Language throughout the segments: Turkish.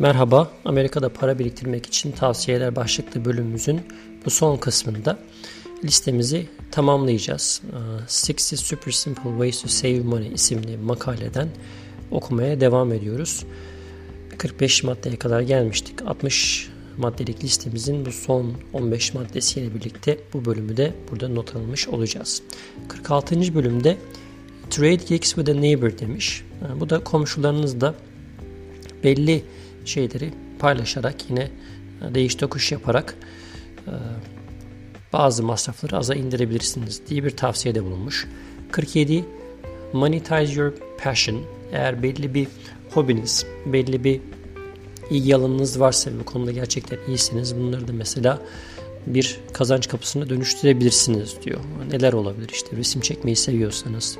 Merhaba, Amerika'da para biriktirmek için tavsiyeler başlıklı bölümümüzün bu son kısmında listemizi tamamlayacağız. 60 ee, Super Simple Ways to Save Money isimli makaleden okumaya devam ediyoruz. 45 maddeye kadar gelmiştik. 60 maddelik listemizin bu son 15 maddesiyle birlikte bu bölümü de burada not almış olacağız. 46. bölümde Trade Gigs with a Neighbor demiş. Ee, bu da komşularınızla belli şeyleri paylaşarak yine e, değiş tokuş yaparak e, bazı masrafları aza indirebilirsiniz diye bir tavsiyede bulunmuş. 47 Monetize your passion. Eğer belli bir hobiniz, belli bir ilgi alanınız varsa bu konuda gerçekten iyisiniz. Bunları da mesela bir kazanç kapısına dönüştürebilirsiniz diyor. Neler olabilir? İşte resim çekmeyi seviyorsanız,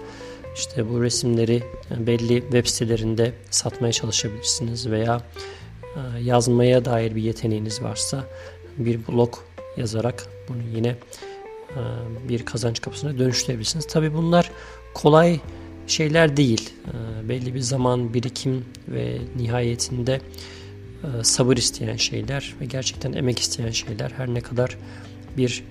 işte bu resimleri belli web sitelerinde satmaya çalışabilirsiniz veya e, yazmaya dair bir yeteneğiniz varsa bir blog yazarak bunu yine e, bir kazanç kapısına dönüştürebilirsiniz. Tabi bunlar kolay şeyler değil. E, belli bir zaman birikim ve nihayetinde sabır isteyen şeyler ve gerçekten emek isteyen şeyler. Her ne kadar bir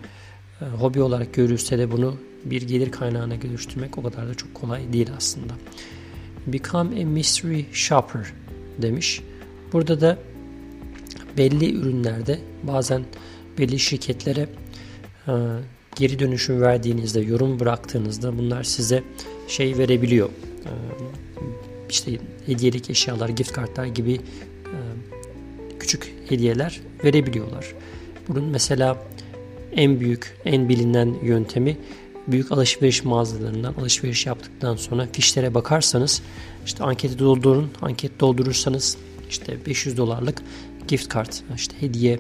hobi olarak görülse de bunu bir gelir kaynağına dönüştürmek o kadar da çok kolay değil aslında. Become a mystery shopper demiş. Burada da belli ürünlerde bazen belli şirketlere e, geri dönüşüm verdiğinizde, yorum bıraktığınızda bunlar size şey verebiliyor. E, işte hediyelik eşyalar, gift kartlar gibi e, küçük hediyeler verebiliyorlar. Bunun mesela en büyük, en bilinen yöntemi büyük alışveriş mağazalarından alışveriş yaptıktan sonra fişlere bakarsanız işte anketi doldurun. Anket doldurursanız işte 500 dolarlık gift kart, işte hediye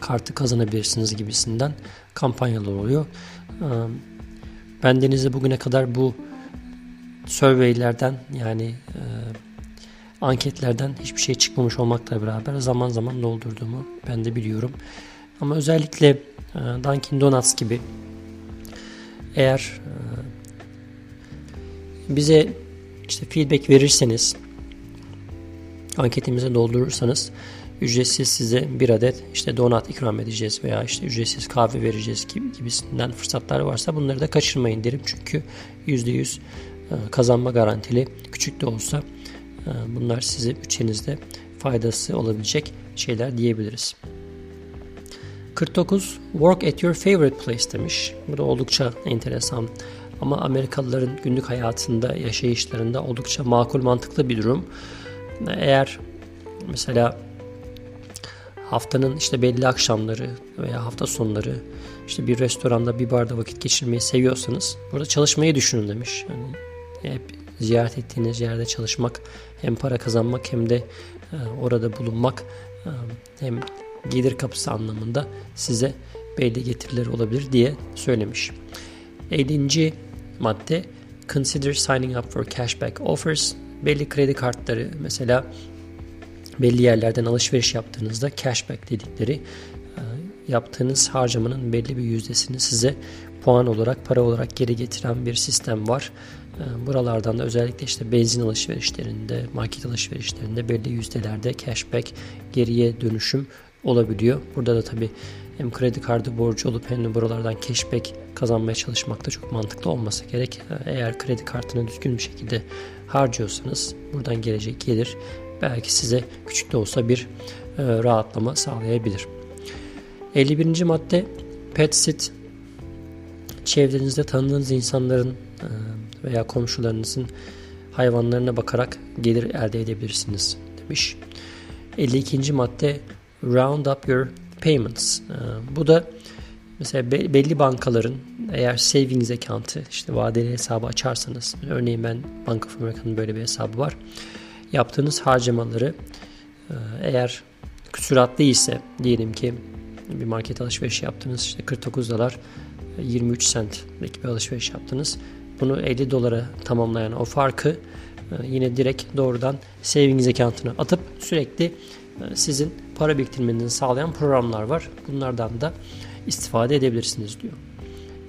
kartı kazanabilirsiniz gibisinden kampanyalar oluyor. Ben denize bugüne kadar bu surveylerden yani anketlerden hiçbir şey çıkmamış olmakla beraber zaman zaman doldurduğumu ben de biliyorum. Ama özellikle e, Dunkin Donuts gibi eğer e, bize işte feedback verirseniz anketimize doldurursanız ücretsiz size bir adet işte donat ikram edeceğiz veya işte ücretsiz kahve vereceğiz gibi gibisinden fırsatlar varsa bunları da kaçırmayın derim. Çünkü %100 e, kazanma garantili küçük de olsa bunlar size bütçenizde faydası olabilecek şeyler diyebiliriz. 49 Work at your favorite place demiş. Bu da oldukça enteresan ama Amerikalıların günlük hayatında, yaşayışlarında oldukça makul mantıklı bir durum. Eğer mesela haftanın işte belli akşamları veya hafta sonları işte bir restoranda bir barda vakit geçirmeyi seviyorsanız burada çalışmayı düşünün demiş. Yani hep ziyaret ettiğiniz yerde çalışmak hem para kazanmak hem de e, orada bulunmak e, hem gelir kapısı anlamında size belli getiriler olabilir diye söylemiş. 50. madde Consider signing up for cashback offers. Belli kredi kartları mesela belli yerlerden alışveriş yaptığınızda cashback dedikleri e, yaptığınız harcamanın belli bir yüzdesini size puan olarak, para olarak geri getiren bir sistem var. E, buralardan da özellikle işte benzin alışverişlerinde, market alışverişlerinde belli yüzdelerde cashback geriye dönüşüm olabiliyor. Burada da tabii hem kredi kartı borcu olup hem de buralardan cashback kazanmaya çalışmak da çok mantıklı olması gerek. Eğer kredi kartını düzgün bir şekilde harcıyorsanız buradan gelecek gelir belki size küçük de olsa bir e, rahatlama sağlayabilir. 51. madde pet sit çevrenizde tanıdığınız insanların e, veya komşularınızın hayvanlarına bakarak gelir elde edebilirsiniz demiş. 52. madde round up your payments. E, bu da mesela belli bankaların eğer savings account'ı işte vadeli hesabı açarsanız örneğin ben Bank of America'nın böyle bir hesabı var yaptığınız harcamaları e, eğer küsuratlı ise diyelim ki bir market alışveriş yaptınız işte 49 dolar 23 centlik bir alışveriş yaptınız. Bunu 50 dolara tamamlayan o farkı e, yine direkt doğrudan savings account'ına atıp sürekli e, sizin para biriktirmenizi sağlayan programlar var. Bunlardan da istifade edebilirsiniz diyor.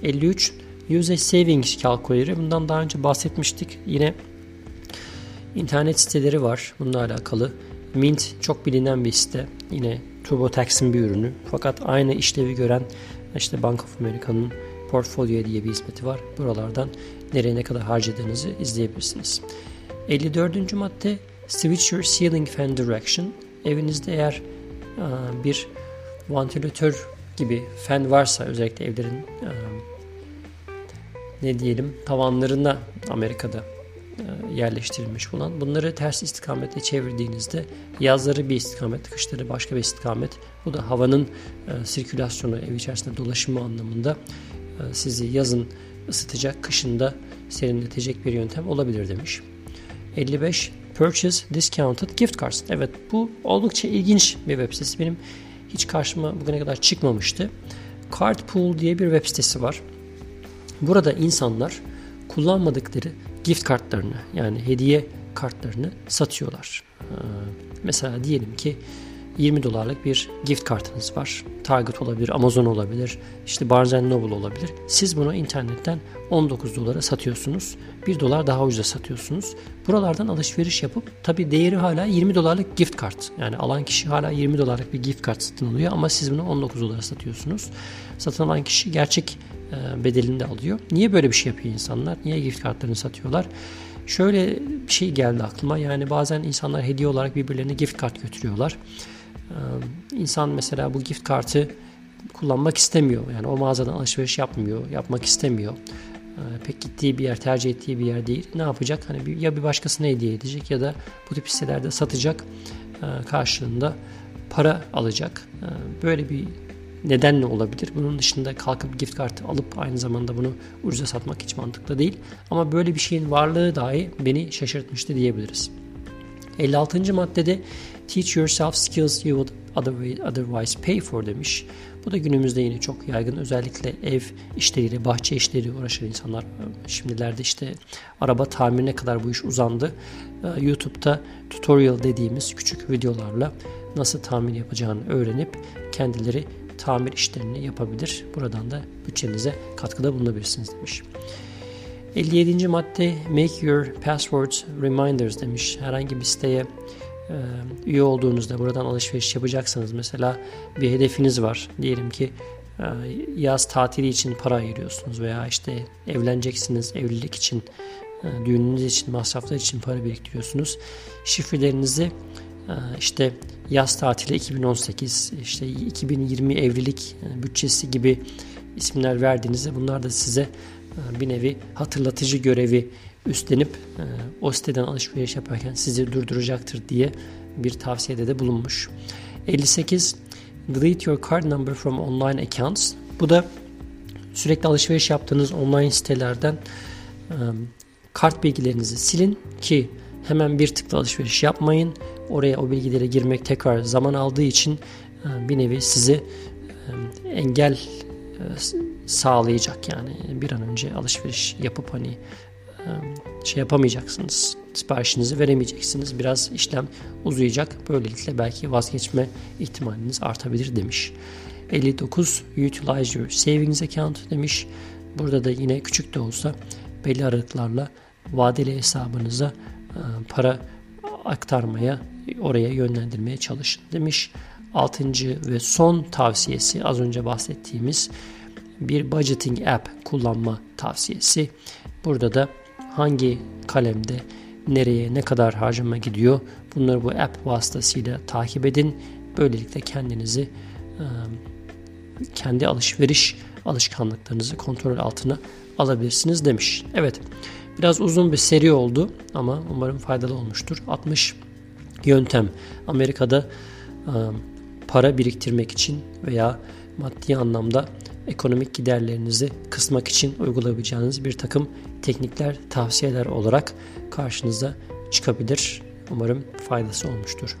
53 Use a Savings Calculator. Bundan daha önce bahsetmiştik. Yine İnternet siteleri var bununla alakalı. Mint çok bilinen bir site. Yine TurboTax'in bir ürünü. Fakat aynı işlevi gören işte Bank of America'nın Portfolio diye bir hizmeti var. Buralardan nereye ne kadar harcadığınızı izleyebilirsiniz. 54. madde Switch your ceiling fan direction. Evinizde eğer bir vantilatör gibi fan varsa özellikle evlerin ne diyelim tavanlarına Amerika'da yerleştirilmiş bulan bunları ters istikamete çevirdiğinizde yazları bir istikamet, kışları başka bir istikamet. Bu da havanın sirkülasyonu, ev içerisinde dolaşımı anlamında sizi yazın ısıtacak, kışında serinletecek bir yöntem olabilir demiş. 55 Purchase Discounted Gift Cards. Evet bu oldukça ilginç bir web sitesi. Benim hiç karşıma bugüne kadar çıkmamıştı. Cardpool diye bir web sitesi var. Burada insanlar kullanmadıkları gift kartlarını yani hediye kartlarını satıyorlar. Ee, mesela diyelim ki 20 dolarlık bir gift kartınız var. Target olabilir, Amazon olabilir, işte Barnes Noble olabilir. Siz bunu internetten 19 dolara satıyorsunuz. 1 dolar daha ucuza satıyorsunuz. Buralardan alışveriş yapıp tabi değeri hala 20 dolarlık gift kart. Yani alan kişi hala 20 dolarlık bir gift kart satın alıyor ama siz bunu 19 dolara satıyorsunuz. Satın alan kişi gerçek e, bedelini de alıyor. Niye böyle bir şey yapıyor insanlar? Niye gift kartlarını satıyorlar? Şöyle bir şey geldi aklıma. Yani bazen insanlar hediye olarak birbirlerine gift kart götürüyorlar. Ee, insan mesela bu gift kartı kullanmak istemiyor. Yani o mağazadan alışveriş yapmıyor, yapmak istemiyor. Ee, pek gittiği bir yer, tercih ettiği bir yer değil. Ne yapacak? Hani ya bir başkasına hediye edecek ya da bu tip hisselerde satacak ee, karşılığında para alacak. Böyle bir neden ne olabilir? Bunun dışında kalkıp gift kartı alıp aynı zamanda bunu ucuza satmak hiç mantıklı değil. Ama böyle bir şeyin varlığı dahi beni şaşırtmıştı diyebiliriz. 56. maddede Teach yourself skills you would otherwise pay for demiş. Bu da günümüzde yine çok yaygın. Özellikle ev işleriyle, bahçe işleri uğraşan insanlar. Şimdilerde işte araba tamirine kadar bu iş uzandı. Ee, YouTube'da tutorial dediğimiz küçük videolarla nasıl tamir yapacağını öğrenip kendileri tamir işlerini yapabilir. Buradan da bütçenize katkıda bulunabilirsiniz demiş. 57. madde Make your passwords reminders demiş. Herhangi bir siteye e, üye olduğunuzda buradan alışveriş yapacaksanız mesela bir hedefiniz var. Diyelim ki e, yaz tatili için para ayırıyorsunuz veya işte evleneceksiniz evlilik için e, düğününüz için masraflar için para biriktiriyorsunuz. Şifrelerinizi işte yaz tatili 2018 işte 2020 evlilik bütçesi gibi isimler verdiğinizde bunlar da size bir nevi hatırlatıcı görevi üstlenip e, o siteden alışveriş yaparken sizi durduracaktır diye bir tavsiyede de bulunmuş. 58 Delete your card number from online accounts. Bu da sürekli alışveriş yaptığınız online sitelerden e, kart bilgilerinizi silin ki hemen bir tıkla alışveriş yapmayın. Oraya o bilgilere girmek tekrar zaman aldığı için e, bir nevi sizi engel sağlayacak yani bir an önce alışveriş yapıp hani şey yapamayacaksınız. Siparişinizi veremeyeceksiniz. Biraz işlem uzayacak. Böylelikle belki vazgeçme ihtimaliniz artabilir demiş. 59 Utilize your savings account demiş. Burada da yine küçük de olsa belli aralıklarla vadeli hesabınıza para aktarmaya, oraya yönlendirmeye çalışın demiş. Altıncı ve son tavsiyesi az önce bahsettiğimiz bir budgeting app kullanma tavsiyesi. Burada da hangi kalemde nereye ne kadar harcama gidiyor bunları bu app vasıtasıyla takip edin. Böylelikle kendinizi kendi alışveriş alışkanlıklarınızı kontrol altına alabilirsiniz demiş. Evet biraz uzun bir seri oldu ama umarım faydalı olmuştur. 60 yöntem Amerika'da para biriktirmek için veya maddi anlamda ekonomik giderlerinizi kısmak için uygulayabileceğiniz bir takım teknikler, tavsiyeler olarak karşınıza çıkabilir. Umarım faydası olmuştur.